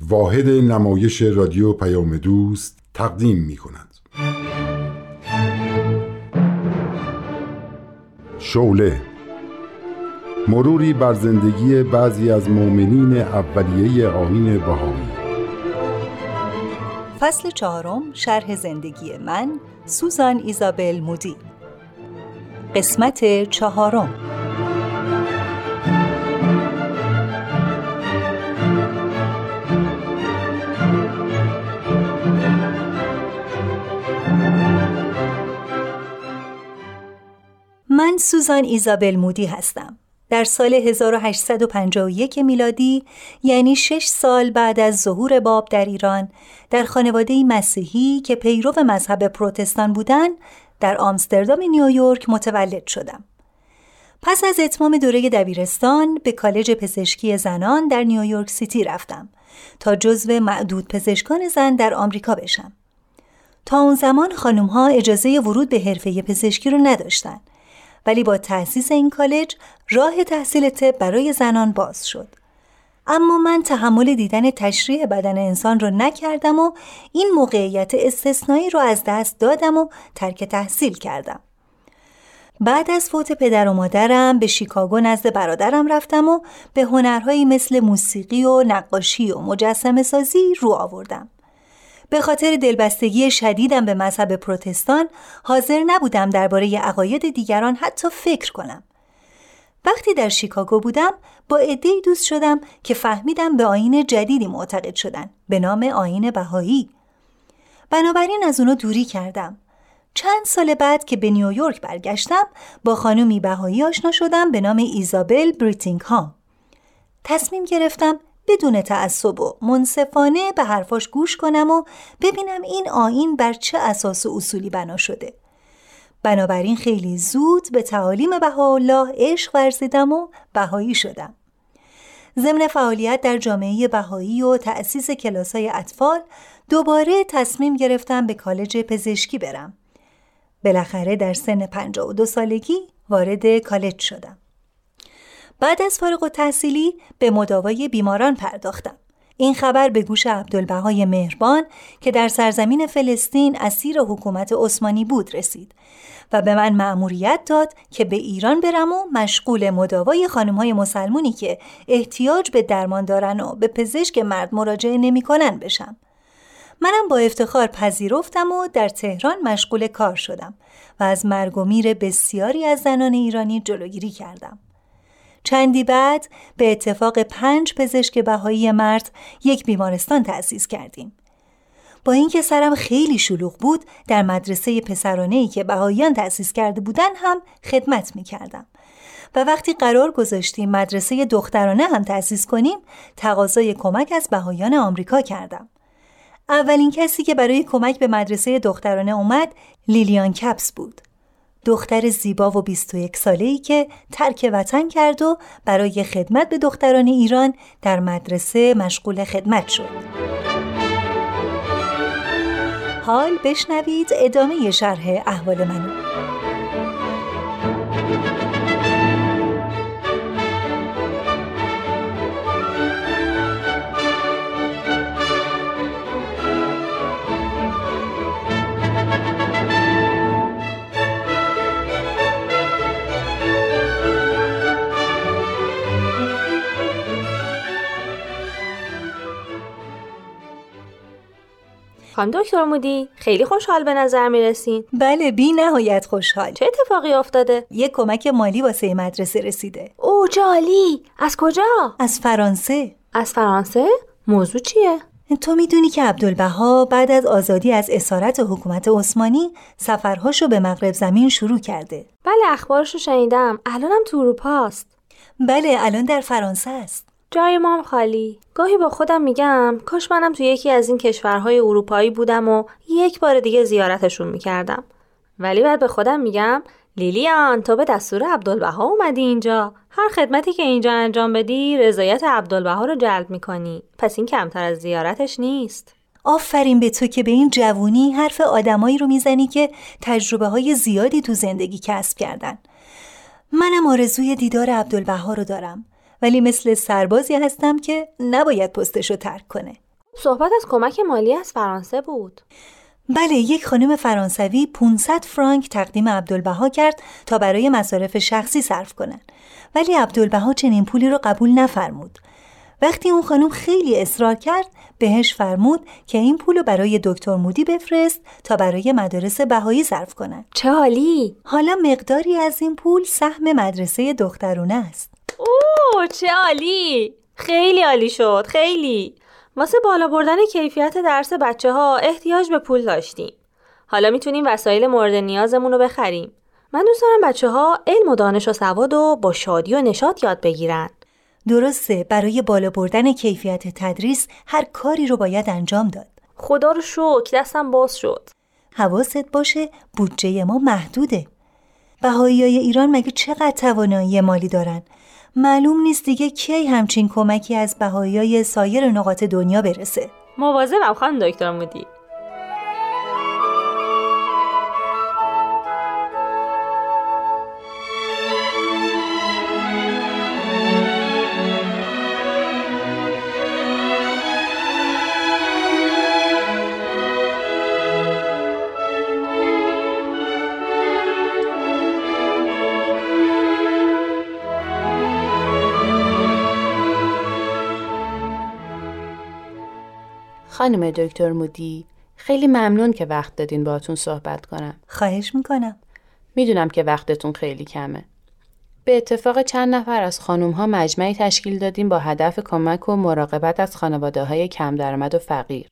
واحد نمایش رادیو پیام دوست تقدیم می کند شوله مروری بر زندگی بعضی از مؤمنین اولیه آین بهایی. فصل چهارم شرح زندگی من سوزان ایزابل مودی. قسمت چهارم. سوزان ایزابل مودی هستم. در سال 1851 میلادی یعنی شش سال بعد از ظهور باب در ایران در خانواده مسیحی که پیرو مذهب پروتستان بودند در آمستردام نیویورک متولد شدم. پس از اتمام دوره دبیرستان به کالج پزشکی زنان در نیویورک سیتی رفتم تا جزو معدود پزشکان زن در آمریکا بشم. تا اون زمان خانم ها اجازه ورود به حرفه پزشکی رو نداشتند ولی با تأسیس این کالج راه تحصیل طب برای زنان باز شد. اما من تحمل دیدن تشریح بدن انسان رو نکردم و این موقعیت استثنایی رو از دست دادم و ترک تحصیل کردم. بعد از فوت پدر و مادرم به شیکاگو نزد برادرم رفتم و به هنرهایی مثل موسیقی و نقاشی و مجسم سازی رو آوردم. به خاطر دلبستگی شدیدم به مذهب پروتستان حاضر نبودم درباره عقاید دیگران حتی فکر کنم. وقتی در شیکاگو بودم با عده‌ای دوست شدم که فهمیدم به آیین جدیدی معتقد شدن به نام آیین بهایی. بنابراین از اونا دوری کردم. چند سال بعد که به نیویورک برگشتم با خانومی بهایی آشنا شدم به نام ایزابل بریتینگهام. تصمیم گرفتم بدون تعصب و منصفانه به حرفاش گوش کنم و ببینم این آین بر چه اساس و اصولی بنا شده. بنابراین خیلی زود به تعالیم بهاءالله عشق ورزیدم و بهایی شدم. ضمن فعالیت در جامعه بهایی و تأسیس کلاسای اطفال دوباره تصمیم گرفتم به کالج پزشکی برم. بالاخره در سن 52 سالگی وارد کالج شدم. بعد از فارغ و تحصیلی به مداوای بیماران پرداختم. این خبر به گوش عبدالبهای مهربان که در سرزمین فلسطین اسیر حکومت عثمانی بود رسید و به من مأموریت داد که به ایران برم و مشغول مداوای خانمهای مسلمونی که احتیاج به درمان دارن و به پزشک مرد مراجعه نمی‌کنن بشم. منم با افتخار پذیرفتم و در تهران مشغول کار شدم و از مرگ و میر بسیاری از زنان ایرانی جلوگیری کردم. چندی بعد به اتفاق پنج پزشک بهایی مرد یک بیمارستان تأسیس کردیم. با اینکه سرم خیلی شلوغ بود در مدرسه پسرانه‌ای که بهاییان تأسیس کرده بودن هم خدمت می کردم. و وقتی قرار گذاشتیم مدرسه دخترانه هم تأسیس کنیم تقاضای کمک از بهاییان آمریکا کردم. اولین کسی که برای کمک به مدرسه دخترانه اومد لیلیان کپس بود. دختر زیبا و 21 ساله ای که ترک وطن کرد و برای خدمت به دختران ایران در مدرسه مشغول خدمت شد. حال بشنوید ادامه شرح احوال منو. خانم دکتر مودی خیلی خوشحال به نظر می‌رسین. بله بی نهایت خوشحال. چه اتفاقی افتاده؟ یک کمک مالی واسه مدرسه رسیده. او جالی! از کجا؟ از فرانسه. از فرانسه؟ موضوع چیه؟ تو می‌دونی که عبدالبها بعد از آزادی از اسارت حکومت عثمانی سفرهاشو به مغرب زمین شروع کرده. بله اخبارشو شنیدم. الانم تو اروپاست. بله الان در فرانسه است. جای مام خالی. گاهی با خودم میگم کاش منم تو یکی از این کشورهای اروپایی بودم و یک بار دیگه زیارتشون می‌کردم. ولی بعد به خودم میگم لیلیان تو به دستور عبدالبها اومدی اینجا. هر خدمتی که اینجا انجام بدی رضایت عبدالبها رو جلب می‌کنی. پس این کمتر از زیارتش نیست. آفرین به تو که به این جوونی حرف آدمایی رو می‌زنی که تجربه های زیادی تو زندگی کسب کردن. منم آرزوی دیدار عبدالبها رو دارم. ولی مثل سربازی هستم که نباید پستشو ترک کنه. صحبت از کمک مالی از فرانسه بود. بله یک خانم فرانسوی 500 فرانک تقدیم عبدالبها کرد تا برای مصارف شخصی صرف کنند ولی عبدالبها چنین پولی رو قبول نفرمود. وقتی اون خانم خیلی اصرار کرد بهش فرمود که این پول رو برای دکتر مودی بفرست تا برای مدارس بهایی صرف کنن. چه حالی؟ حالا مقداری از این پول سهم مدرسه دخترونه است. اوه چه عالی! خیلی عالی شد خیلی! واسه بالا بردن کیفیت درس بچه ها احتیاج به پول داشتیم. حالا می‌تونیم وسایل مورد نیازمون رو بخریم. من دوست دارم بچه ها علم و دانش و سواد و با شادی و نشاط یاد بگیرن. درسته برای بالا بردن کیفیت تدریس هر کاری رو باید انجام داد. خدا رو شکر دستم باز شد. حواست باشه بودجه ما محدوده. بهایی های ایران مگه چقدر توانایی مالی دارن؟ معلوم نیست دیگه کی همچین کمکی از بهایی های سایر نقاط دنیا برسه. مواظبم خانم دکتر مودی. خانم دکتر مودی خیلی ممنون که وقت دادین باتون صحبت کنم. خواهش می‌کنم. می‌دونم که وقتتون خیلی کمه. به اتفاق چند نفر از خانوم ها مجمعی تشکیل دادیم با هدف کمک و مراقبت از خانواده های کم درآمد و فقیر.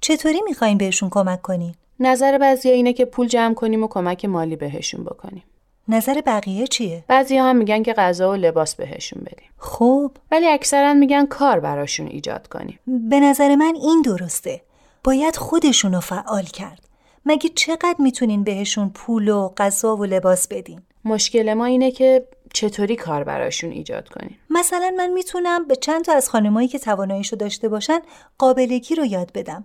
چطوری می‌خواین بهشون کمک کنین؟ نظر بعضی اینه که پول جمع کنیم و کمک مالی بهشون بکنیم. نظر بقیه چیه؟ بعضی ها میگن که غذا و لباس بهشون بدیم. خب. ولی اکثرا میگن کار براشون ایجاد کنیم. به نظر من این درسته. باید خودشونو فعال کرد. مگه چقدر می‌تونین بهشون پول و غذا و لباس بدین؟ مشکل ما اینه که چطوری کار براشون ایجاد کنیم؟ مثلا من می‌تونم به چند تا از خانمایی که تواناییشو داشته باشن قابلگی رو یاد بدم.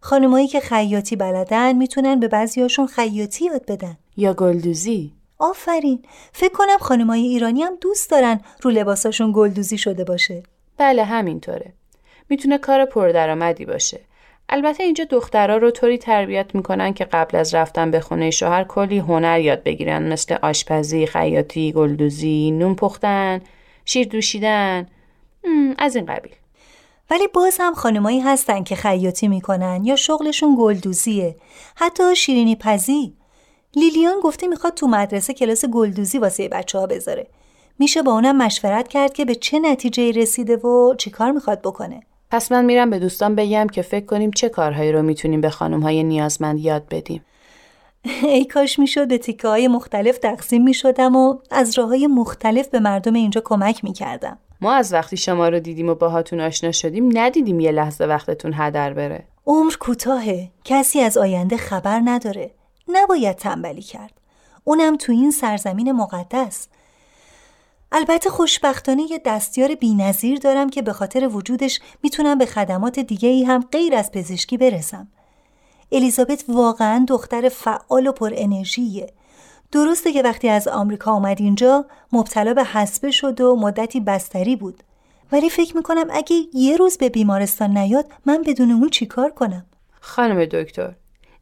خانمایی که خیاطی بلدن می‌تونن به بعضیاشون خیاطی یاد بدن. یا گلدوزی. آفرین. فکر کنم خانمای ایرانی هم دوست دارن رو لباساشون گلدوزی شده باشه. بله همینطوره. می‌تونه کار پردرآمدی باشه. البته اینجا دخترها رو طوری تربیت می‌کنن که قبل از رفتن به خونه شوهر کلی هنر یاد بگیرن. مثل آشپزی، خیاطی، گلدوزی، نون پختن، شیر دوشیدن. از این قبیل. ولی باز هم خانمایی هستن که خیاطی می‌کنن یا شغلشون گلدوزیه. حتی شیرینی پزی. لیلیان گفته می‌خواد تو مدرسه کلاس گلدوزی واسه بچه ها بذاره. میشه با اونم مشورت کرد که به چه نتیجه رسیده و چیکار می‌خواد بکنه. پس من میرم به دوستان بگم که فکر کنیم چه کارهایی رو می‌تونیم به خانم های نیازمند یاد بدیم. ای کاش می‌شد به تیکه های مختلف تقسیم می‌شدم و از راه های مختلف به مردم اینجا کمک می‌کردم. ما از وقتی شما رو دیدیم و باهاتون آشنا شدیم ندیدیم یه لحظه وقتتون هدر بره. عمر کوتاهه. کسی از آینده خبر نداره. نباید تنبلی کرد. اونم تو این سرزمین مقدس. البته خوشبختانه یه دستیار بینظیر دارم که به خاطر وجودش می‌تونم به خدمات دیگه ای هم غیر از پزشکی برسم. الیزابت واقعا دختر فعال و پر انرژیه. درسته که وقتی از آمریکا آمد اینجا مبتلا به حسبه شد و مدتی بستری بود. ولی فکر می‌کنم اگه یه روز به بیمارستان نیاد من بدون اون چیکار کنم؟ خانم دکتر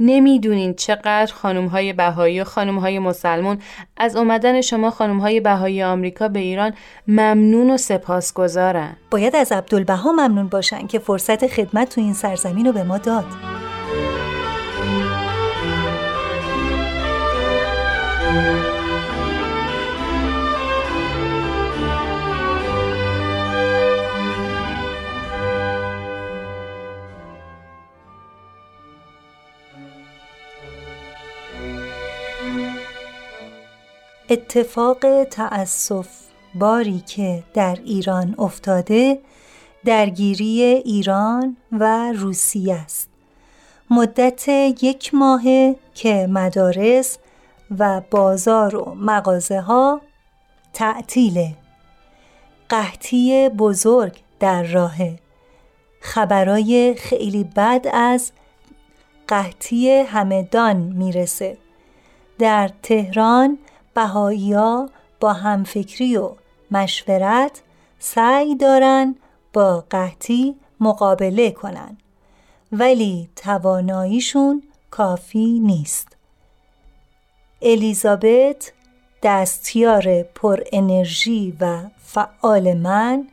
نمی‌دونین چقدر خانم های بهایی و خانم های مسلمون از اومدن شما خانم های بهایی آمریکا به ایران ممنون و سپاسگزارن. باید از عبدالبها ممنون باشن که فرصت خدمت تو این سرزمین رو به ما داد. اتفاق تأسف باری که در ایران افتاده درگیری ایران و روسیه است. مدت یک ماه که مدارس و بازار و مغازه ها تعطیله. قحطی بزرگ در راه خبرای خیلی بد از قحطی همدان می‌رسه. در تهران بهاییا با همفکری و مشورت سعی دارن با قحطی مقابله کنن. ولی تواناییشون کافی نیست. الیزابت دستیار پر انرژی و فعال من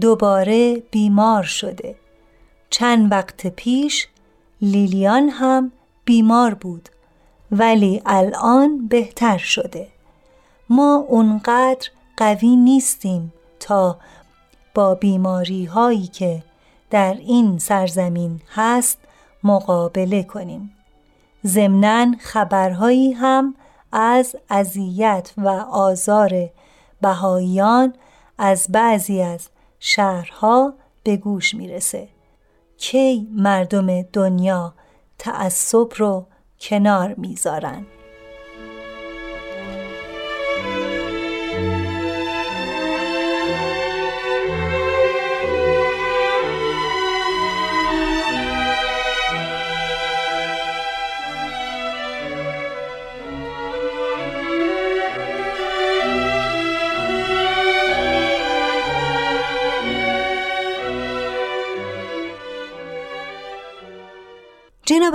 دوباره بیمار شده. چند وقت پیش لیلیان هم بیمار بود. ولی الان بهتر شده. ما اونقدر قوی نیستیم تا با بیماری هایی که در این سرزمین هست مقابله کنیم. ضمنا خبرهایی هم از اذیت و آزار بهاییان از بعضی از شهرها به گوش می‌رسه. کی مردم دنیا تعصب رو کنار می‌ذارن.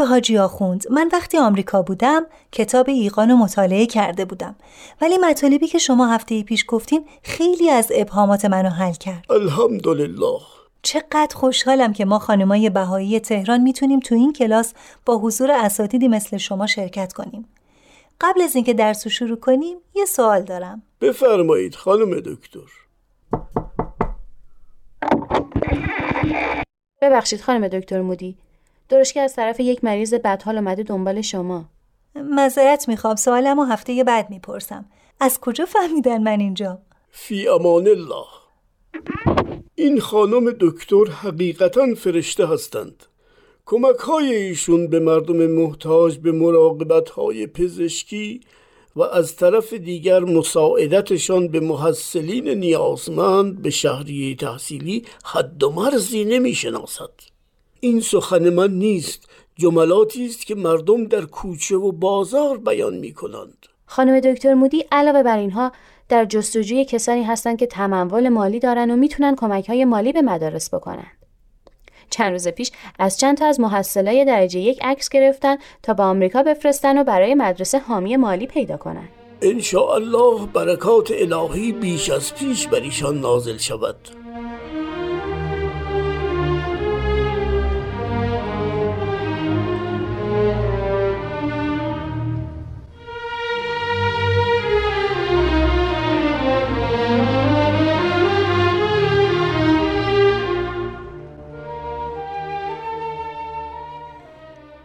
حاجی آخوند من وقتی آمریکا بودم کتاب ایقان رو مطالعه کرده بودم. ولی مطالبی که شما هفته پیش گفتین خیلی از ابهامات منو حل کرد. الحمدلله. چقدر خوشحالم که ما خانمای بهایی تهران می‌تونیم تو این کلاس با حضور اساتیدی مثل شما شرکت کنیم. قبل از اینکه درس رو شروع کنیم یه سوال دارم. بفرمایید خانم دکتر. ببخشید خانم دکتر مودی. درش که از طرف یک مریض بدحال اومده دنبال شما معذرت می‌خوام سوالم و هفته بعد می‌پرسم از کجا فهمیدن من اینجا؟ فی امان الله این خانم دکتر حقیقتا فرشته هستند کمک های ایشون به مردم محتاج به مراقبت های پزشکی و از طرف دیگر مساعدتشان به محصلین نیازمند به شهریه تحصیلی حد و مرزی نمی شناسد. این سخن من نیست جملاتی است که مردم در کوچه و بازار بیان می کنند خانم دکتر مودی علاوه بر اینها در جستجوی کسانی هستند که تمول مالی دارن و می‌تونن کمک های مالی به مدارس بکنن. چند روز پیش از چند تا از محصلای درجه یک عکس گرفتن تا به آمریکا بفرستن و برای مدرسه حامی مالی پیدا کنن. ان الله برکات الهی بیش از پیش بر ایشان نازل شود.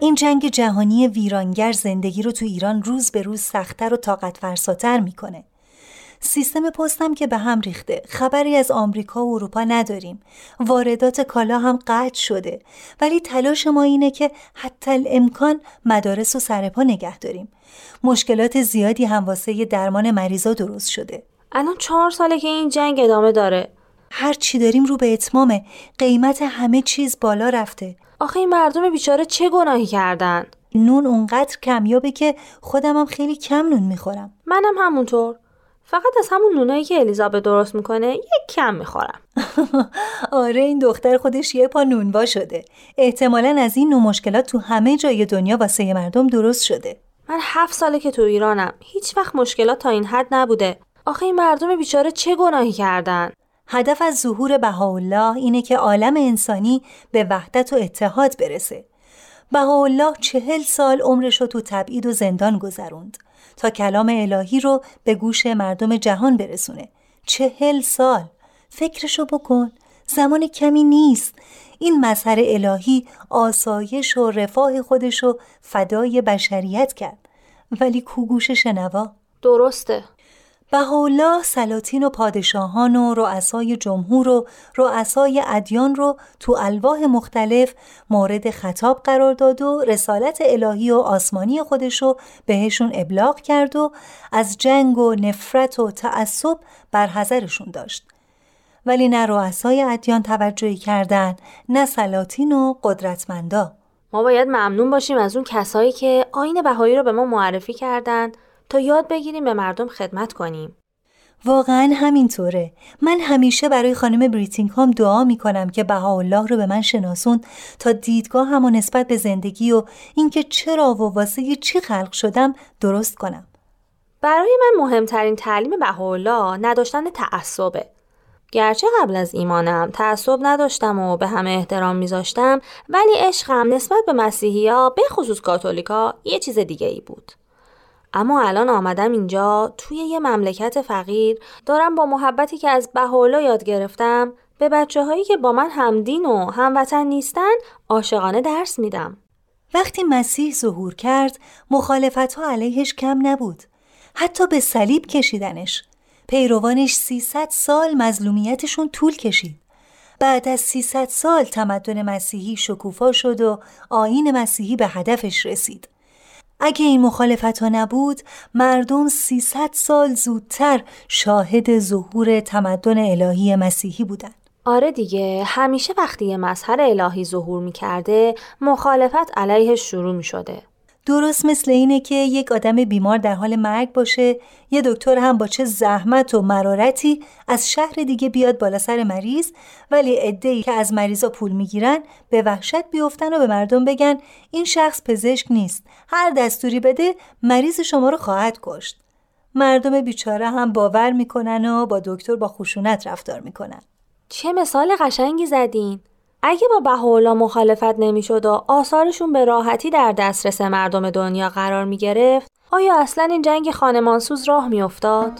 این جنگ جهانی ویرانگر زندگی رو تو ایران روز به روز سختتر و طاقت فرساتر می‌کنه. سیستم پستم که به هم ریخته. خبری از آمریکا و اروپا نداریم. واردات کالا هم قطع شده. ولی تلاش ما اینه که حتی امکان مدارس و سرپا نگه داریم. مشکلات زیادی هم واسه درمان مریضا درست شده. الان چهار ساله که این جنگ ادامه داره. هر چی داریم رو به اتمامه. قیمت همه چیز بالا رفته. آخه این مردم بیچاره چه گناهی کردن؟ نون اونقدر کمیابه که خودم هم خیلی کم نون می‌خورم. منم همونطور. فقط از همون نونایی که الیزابت درست می‌کنه یک کم می‌خورم. آره این دختر خودش یه پا نونوا شده. احتمالا از این نوع مشکلات تو همه جای دنیا واسه مردم درست شده. من هفت ساله که تو ایرانم. هیچ وقت مشکلات تا این حد نبوده. آخه این مردم بیچاره چه گناهی کردن؟ هدف از ظهور بهاءالله اینه که عالم انسانی به وحدت و اتحاد برسه. بهاءالله چهل سال عمرش رو تو تبعید و زندان گذروند تا کلام الهی رو به گوش مردم جهان برسونه. چهل سال! فکرشو بکن! زمان کمی نیست. این مظهر الهی آسایش و رفاه خودشو فدای بشریت کرد. ولی کوگوش شنوا؟ درسته. بهاءالله سلاطین و پادشاهان و رؤسای جمهور و رؤسای ادیان رو تو الواح مختلف مورد خطاب قرار داد و رسالت الهی و آسمانی خودشو بهشون ابلاغ کرد و از جنگ و نفرت و تعصب برحضرشون داشت. ولی نه رؤسای ادیان توجهی کردن نه سلاطین و قدرتمندا ما باید ممنون باشیم از اون کسایی که آین بهایی رو به ما معرفی کردند تا یاد بگیریم به مردم خدمت کنیم. واقعا همینطوره. من همیشه برای خانم بریتینگهام دعا می‌کنم که بهاءالله رو به من شناسون تا دیدگاه هم و نسبت به زندگی و اینکه چرا و واسه چی خلق شدم درست کنم. برای من مهمترین تعلیم بهاءالله نداشتن تعصبه. گرچه قبل از ایمانم تعصب نداشتم و به همه احترام میذاشتم ولی عشقم نسبت به مسیحی ها به خصوص کاتولیکا یه چیز دیگه ای بود. اما الان آمدم اینجا توی یه مملکت فقیر. دارم با محبتی که از بهاءالله یاد گرفتم به بچه هایی که با من همدین و هموطن نیستن عاشقانه درس میدم. وقتی مسیح ظهور کرد مخالفت ها علیهش کم نبود. حتی به صلیب کشیدنش. پیروانش 300 سال مظلومیتشون طول کشید. بعد از 300 سال تمدن مسیحی شکوفا شد و آین مسیحی به هدفش رسید. اگه این مخالفت ها نبود مردم 300 سال زودتر شاهد ظهور تمدن الهی مسیحی بودند. آره دیگه همیشه وقتی یه مظهر الهی ظهور می‌کرده مخالفت علیهش شروع می شده. درست مثل اینه که یک آدم بیمار در حال مرگ باشه یه دکتر هم با چه زحمت و مرارتی از شهر دیگه بیاد بالا سر مریض ولی عده‌ای که از مریضا پول می‌گیرن به وحشت بیفتن و به مردم بگن این شخص پزشک نیست هر دستوری بده مریض شما رو خواهد کشت. مردم بیچاره هم باور می‌کنن و با دکتر با خشونت رفتار می‌کنن. چه مثال قشنگی زدین. اگه با بهاءالله مخالفت نمی‌شد و آثارشون به راحتی در دسترس مردم دنیا قرار می گرفت آیا اصلا این جنگ خانمانسوز راه می افتاد؟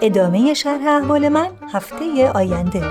ادامه شرح احوال من هفته آینده